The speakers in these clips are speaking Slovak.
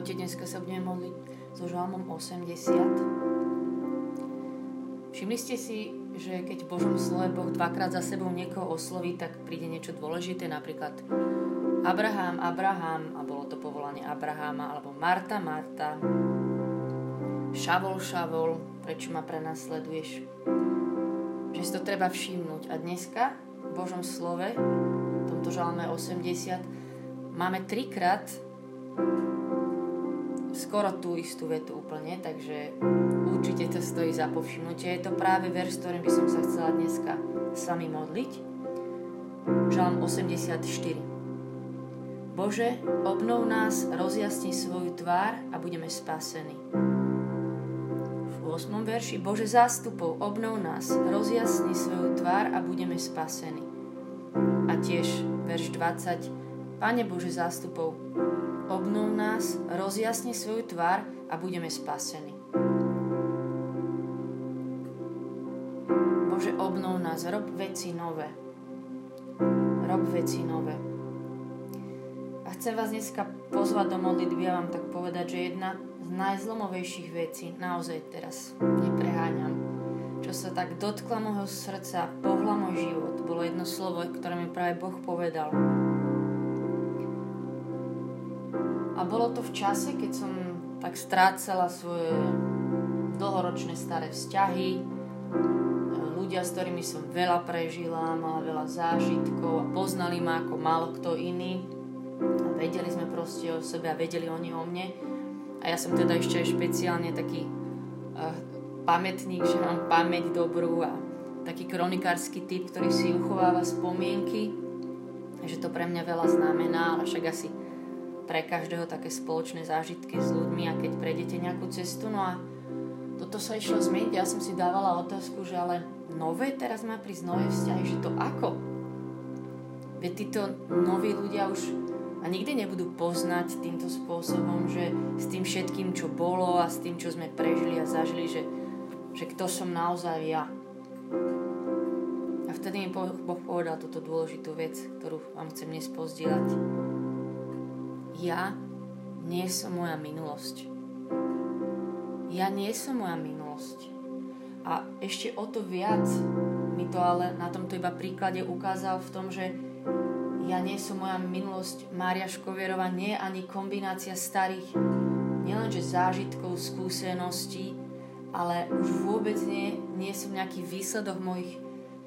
Ahojte, dneska sa budeme modliť so žalmom 80. Všimli ste si, že keď v Božom slove Boh dvakrát za sebou niekoho osloví, tak príde niečo dôležité, napríklad Abraham, Abraham, a bolo to povolanie Abraháma, alebo Marta, Marta, Šavol, Šavol, prečo ma prenasleduješ? Že si to treba všimnúť. A dneska v Božom slove, v tomto žalme 80, máme trikrát skoro tú istú vetu úplne, takže určite to stojí za povšimnutie. Je to práve verš, ktorým by som sa chcela dneska s vami modliť. Žalm 84. Bože, obnov nás, rozjasni svoju tvár a budeme spasení. V 8. verši Bože zástupov, obnov nás, rozjasni svoju tvár a budeme spasení. A tiež verš 20. Pane Bože zástupov, obnov nás, rozjasni svoju tvár a budeme spasení. Bože, obnov nás, rob veci nové. Rob veci nové. A chcem vás dneska pozvať do modlitby a vám tak povedať, že jedna z najzlomovejších vecí, naozaj teraz nepreháňam, čo sa tak dotkla môjho srdca, pohla môj život, bolo jedno slovo, ktoré mi práve Boh povedal bolo to v čase, keď som tak strácala svoje dlhoročné staré vzťahy, ľudia, s ktorými som veľa prežila, mala veľa zážitkov a poznali ma ako málo kto iný. A vedeli sme proste o sebe a vedeli oni o mne. A ja som teda ešte aj špeciálne taký uh, pamätník, že mám pamäť dobrú a taký kronikársky typ, ktorý si uchováva spomienky. Že to pre mňa veľa znamená, ale však asi pre každého také spoločné zážitky s ľuďmi a keď prejdete nejakú cestu. No a toto sa išlo zmeniť. Ja som si dávala otázku, že ale nové teraz má prísť nové vzťahy, že to ako? Veď títo noví ľudia už a nikdy nebudú poznať týmto spôsobom, že s tým všetkým, čo bolo a s tým, čo sme prežili a zažili, že, že kto som naozaj ja. A vtedy mi Boh povedal túto dôležitú vec, ktorú vám chcem dnes pozdieľať ja nie som moja minulosť. Ja nie som moja minulosť. A ešte o to viac mi to ale na tomto iba príklade ukázal v tom, že ja nie som moja minulosť. Mária Škovierová nie je ani kombinácia starých, nielenže zážitkov, skúseností, ale už vôbec nie, nie som nejaký výsledok mojich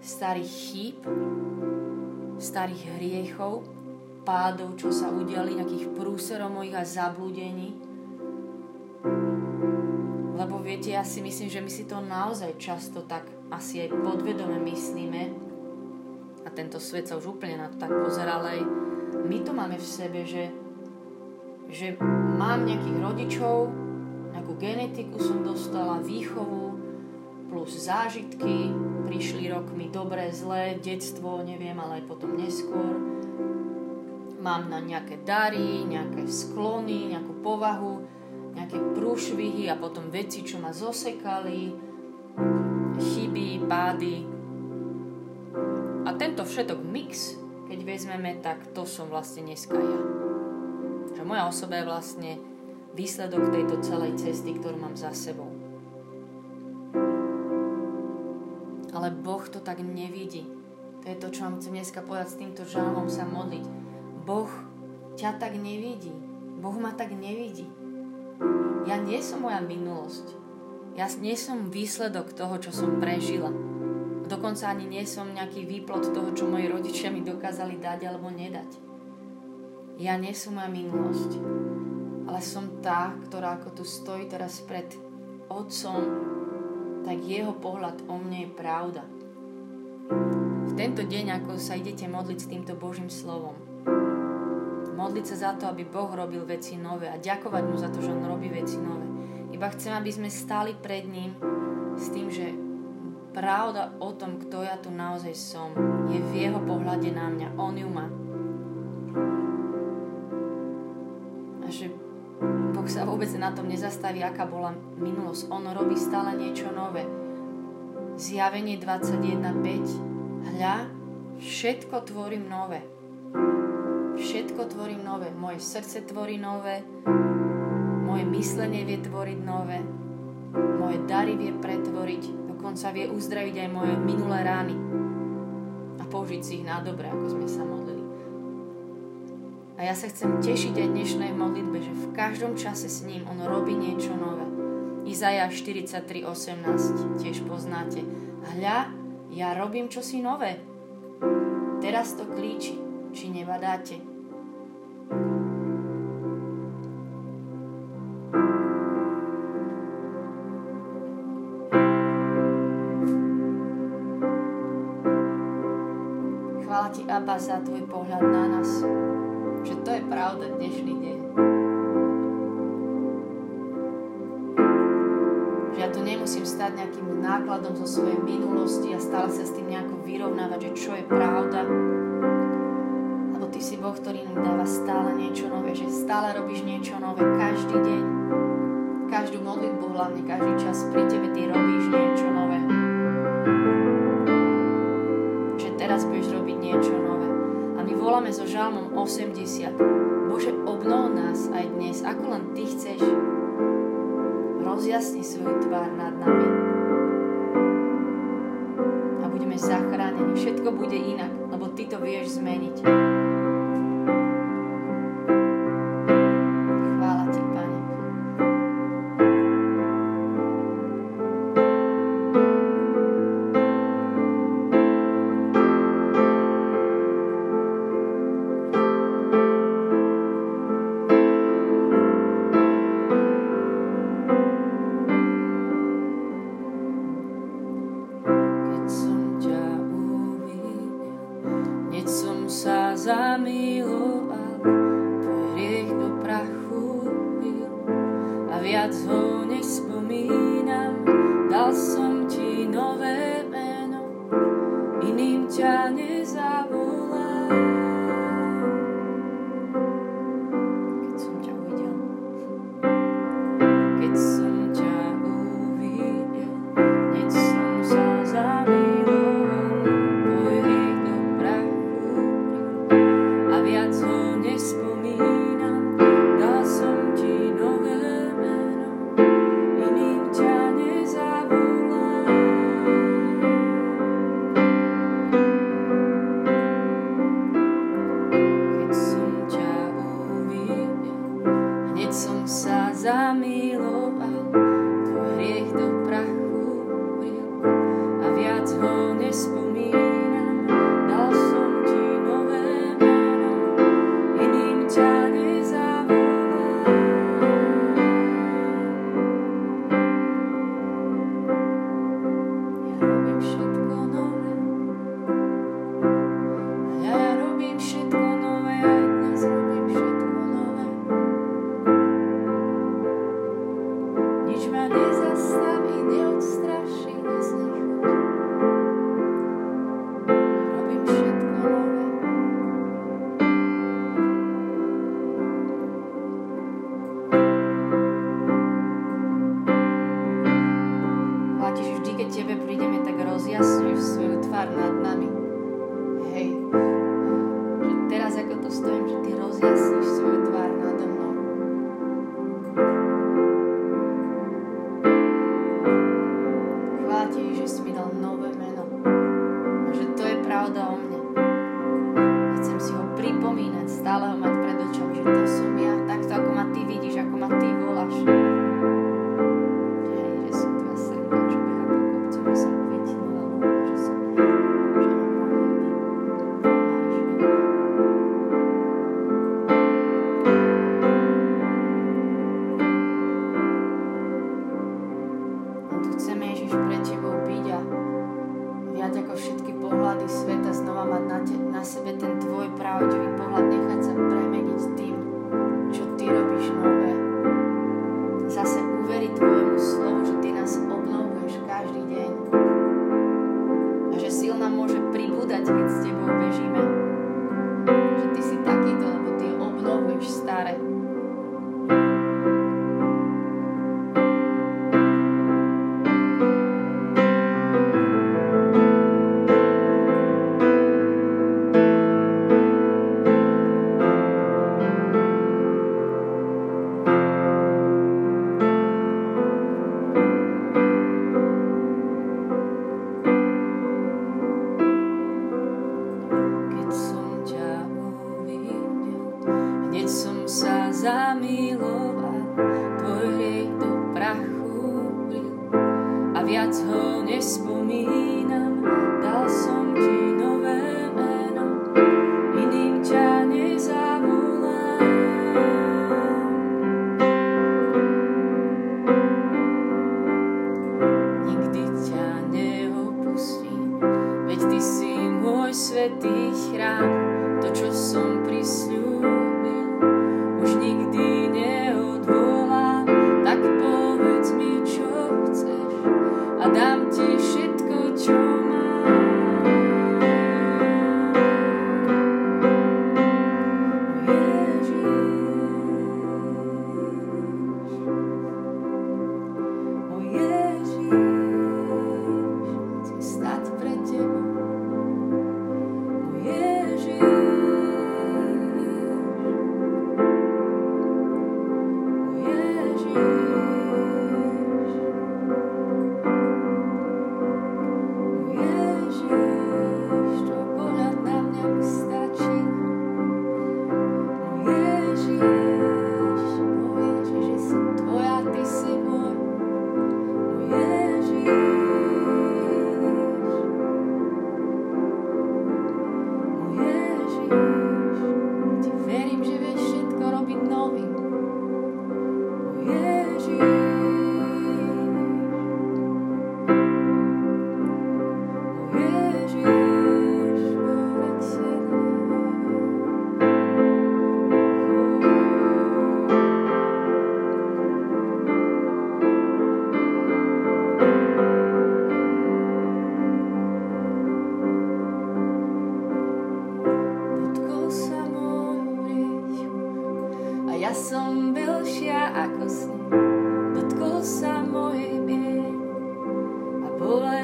starých chýb, starých hriechov, pádov, čo sa udiali, nejakých prúserov mojich a zablúdení. Lebo viete, ja si myslím, že my si to naozaj často tak asi aj podvedome myslíme. A tento svet sa už úplne na to tak pozeral aj my to máme v sebe, že, že mám nejakých rodičov, nejakú genetiku som dostala, výchovu, plus zážitky, prišli rokmi dobré, zlé, detstvo, neviem, ale aj potom neskôr mám na nejaké dary, nejaké sklony, nejakú povahu, nejaké prúšvihy a potom veci, čo ma zosekali, chyby, pády. A tento všetok mix, keď vezmeme, tak to som vlastne dneska ja. Že moja osoba je vlastne výsledok tejto celej cesty, ktorú mám za sebou. Ale Boh to tak nevidí. To je to, čo vám chcem dneska povedať s týmto žalmom sa modliť Boh ťa tak nevidí. Boh ma tak nevidí. Ja nie som moja minulosť. Ja nie som výsledok toho, čo som prežila. Dokonca ani nie som nejaký výplod toho, čo moji rodičia mi dokázali dať alebo nedať. Ja nie som moja minulosť, ale som tá, ktorá ako tu stojí teraz pred Otcom, tak jeho pohľad o mne je pravda. V tento deň, ako sa idete modliť s týmto Božím slovom, modliť sa za to, aby Boh robil veci nové a ďakovať mu za to, že on robí veci nové. Iba chcem, aby sme stali pred ním s tým, že pravda o tom, kto ja tu naozaj som, je v jeho pohľade na mňa. On ju má. A že Boh sa vôbec na tom nezastaví, aká bola minulosť. On robí stále niečo nové. Zjavenie 21.5 Hľa, všetko tvorím nové. Všetko tvorí nové. Moje srdce tvorí nové. moje myslenie vie tvoriť nové, moje dary vie pretvoriť, dokonca vie uzdraviť aj moje minulé rány a použiť si ich na dobre, ako sme sa modlili. A ja sa chcem tešiť aj dnešnej modlitbe, že v každom čase s ním on robí niečo nové. Izaja 43.18 tiež poznáte. Hľa, ja robím čosi nové. Teraz to klíči, či nevadáte. Chvála ti, Abba, za tvoj pohľad na nás. Že to je pravda dnešný deň. Že ja tu nemusím stať nejakým nákladom zo svojej minulosti a stále sa s tým nejako vyrovnávať, že čo je pravda. Si Boh, ktorý nám dáva stále niečo nové, že stále robíš niečo nové každý deň. Každú modlitbu, hlavne každý čas pri tebe ty robíš niečo nové. Že teraz budeš robiť niečo nové. A my voláme so žalmom 80. Bože, obnov nás aj dnes, ako len Ty chceš. Rozjasni svoju tvár nad nami. A budeme zachránení. Všetko bude inak, lebo Ty to vieš zmeniť. ti, že si mi dal nové meno. A že to je pravda o mne.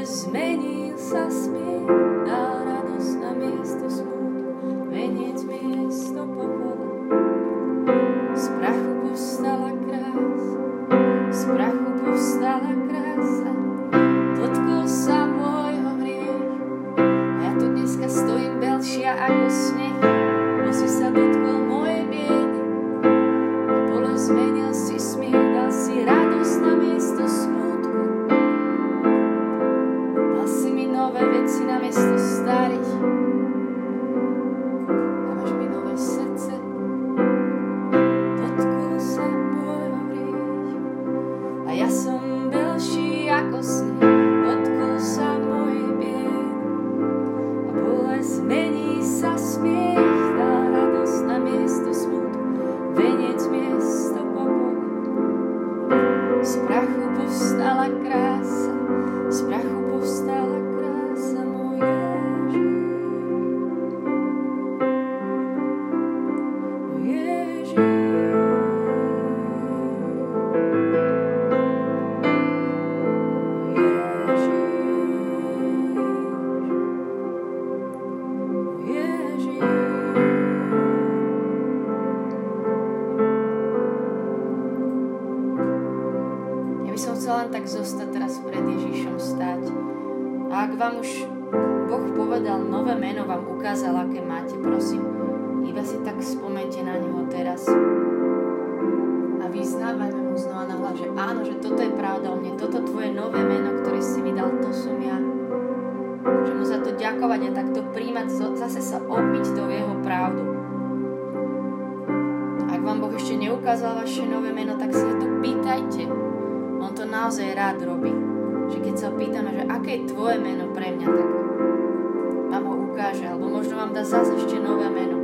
zmenil sa svet. nové veci na mesto starých. vám už Boh povedal, nové meno vám ukázal, aké máte, prosím. Iba si tak spomente na Neho teraz. A vyznávajme Mu znova na hlas, že áno, že toto je pravda o mne, toto tvoje nové meno, ktoré si mi dal, to som ja. Že Mu za to ďakovať a takto príjmať, zase sa obmyť do Jeho pravdu. Ak vám Boh ešte neukázal vaše nové meno, tak sa to pýtajte. On to naozaj rád robí že keď sa pýtame, že aké je tvoje meno pre mňa, tak vám ho ukáže, alebo možno vám dá zase ešte nové meno.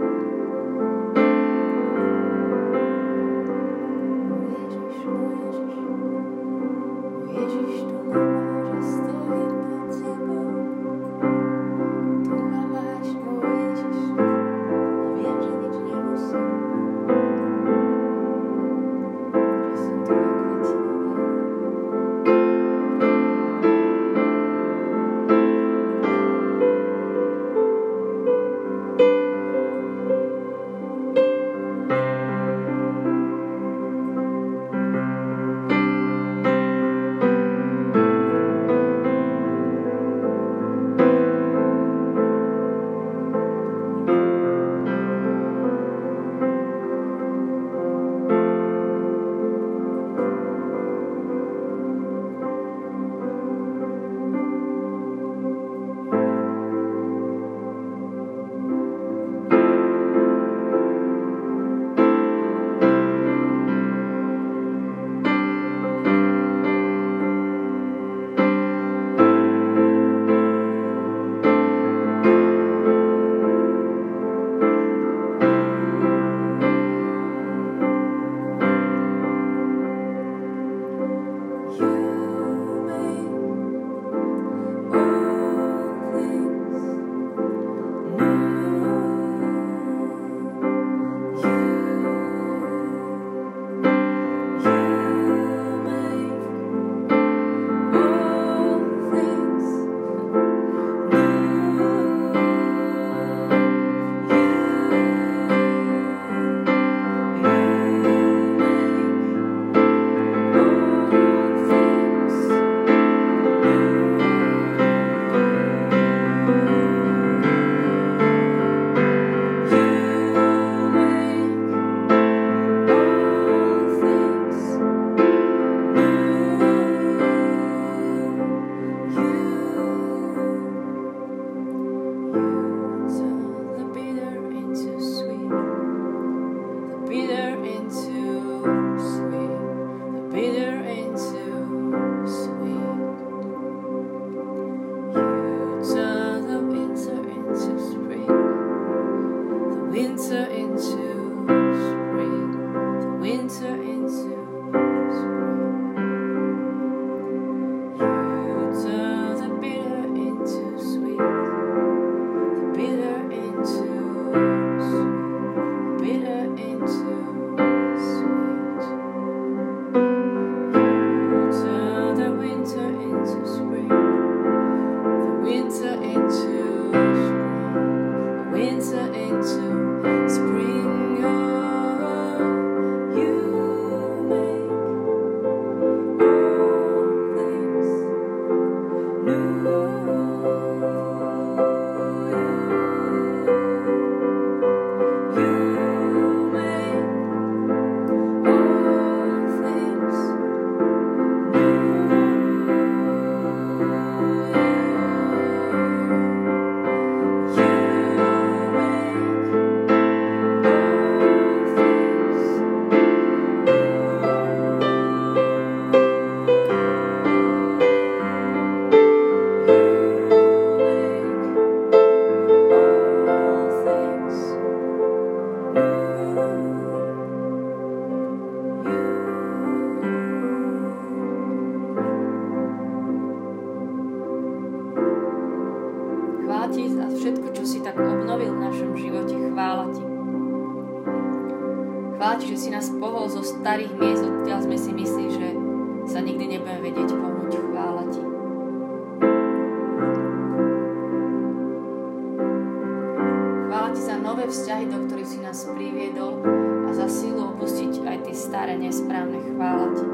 tváre nesprávne. Chvála Ti.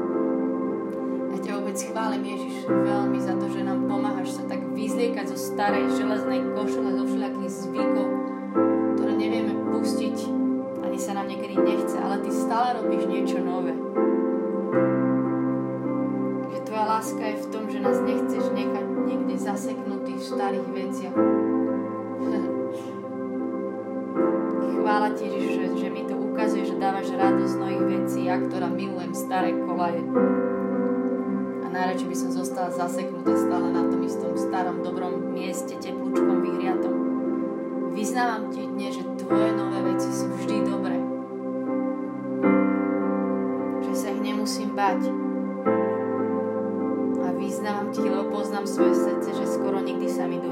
Ja ťa opäť chválim, Ježiš, veľmi za to, že nám pomáhaš sa tak vyzliekať zo starej železnej košele, zo všelijakých zvykov, ktoré nevieme pustiť, ani sa nám niekedy nechce, ale Ty stále robíš niečo nové. Že Tvoja láska je v tom, že nás nechceš nechať niekde zaseknutých v starých veciach, Chvála ti, že, že mi tu ukazuje, že dávaš radosť nových vecí, ja, ktorá milujem staré kolaje. A najradšej by som zostala zaseknutá stále na tom istom starom, dobrom mieste, teplúčkom, vyhriatom. Vyznávam ti dne, že tvoje nové veci sú vždy dobré. Že sa ich nemusím bať. A vyznávam ti, lebo poznám svoje srdce, že skoro nikdy sa mi dojde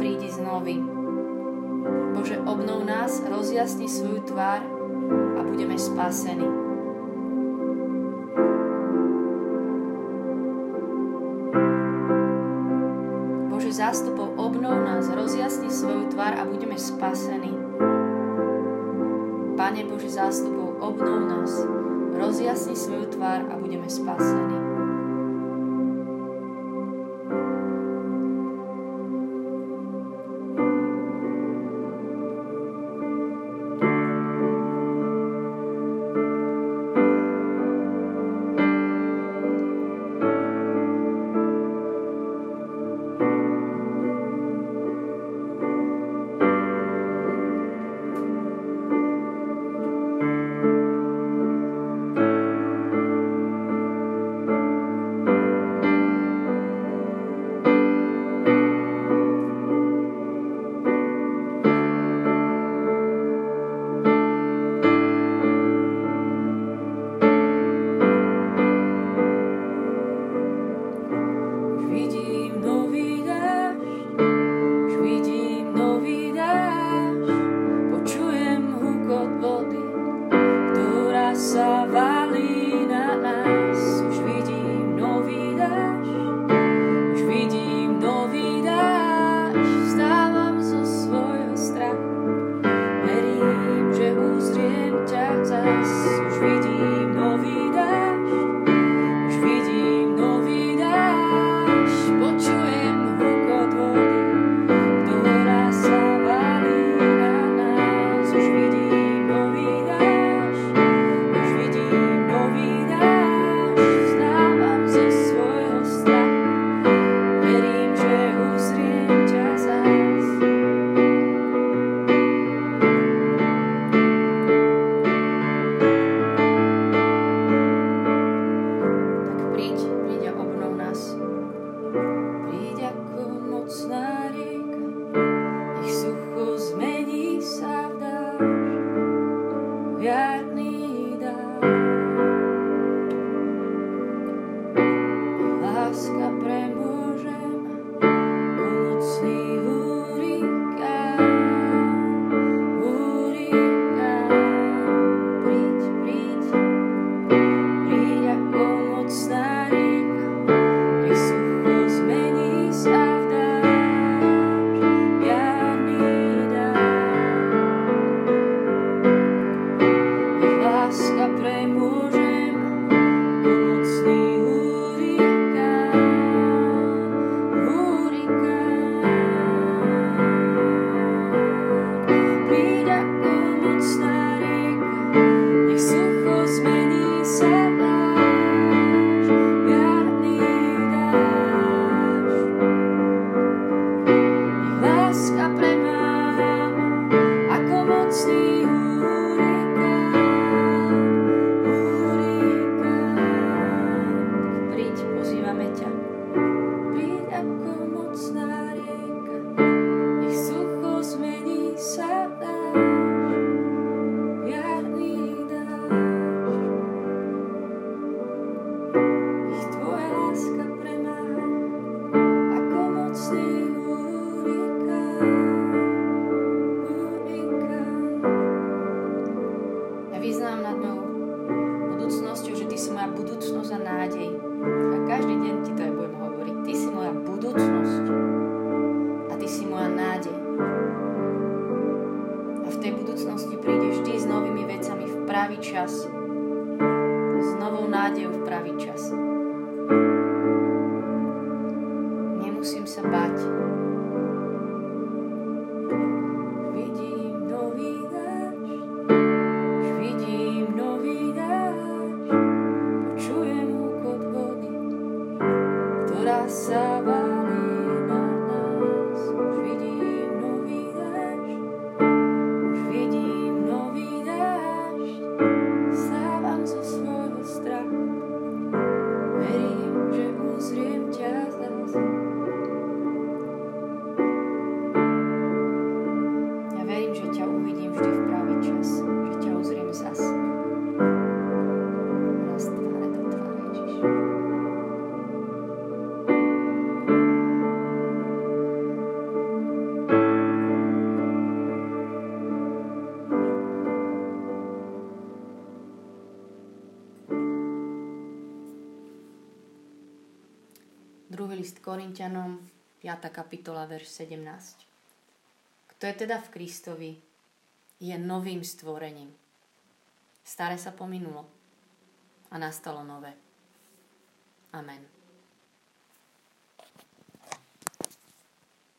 prídi znovy. Bože, obnov nás, rozjasni svoju tvár a budeme spasení. Bože, zástupov obnov nás, rozjasni svoju tvár a budeme spasení. Pane Bože, zástupov obnov nás, rozjasni svoju tvár a budeme spasení. si moja budúcnosť a nádej. A každý deň ti to aj budem hovoriť. Ty si moja budúcnosť a ty si moja nádej. A v tej budúcnosti príde vždy s novými vecami v pravý čas. S novou nádejou v pravý čas. 5. kapitola, verš 17. Kto je teda v Kristovi, je novým stvorením. Staré sa pominulo a nastalo nové. Amen.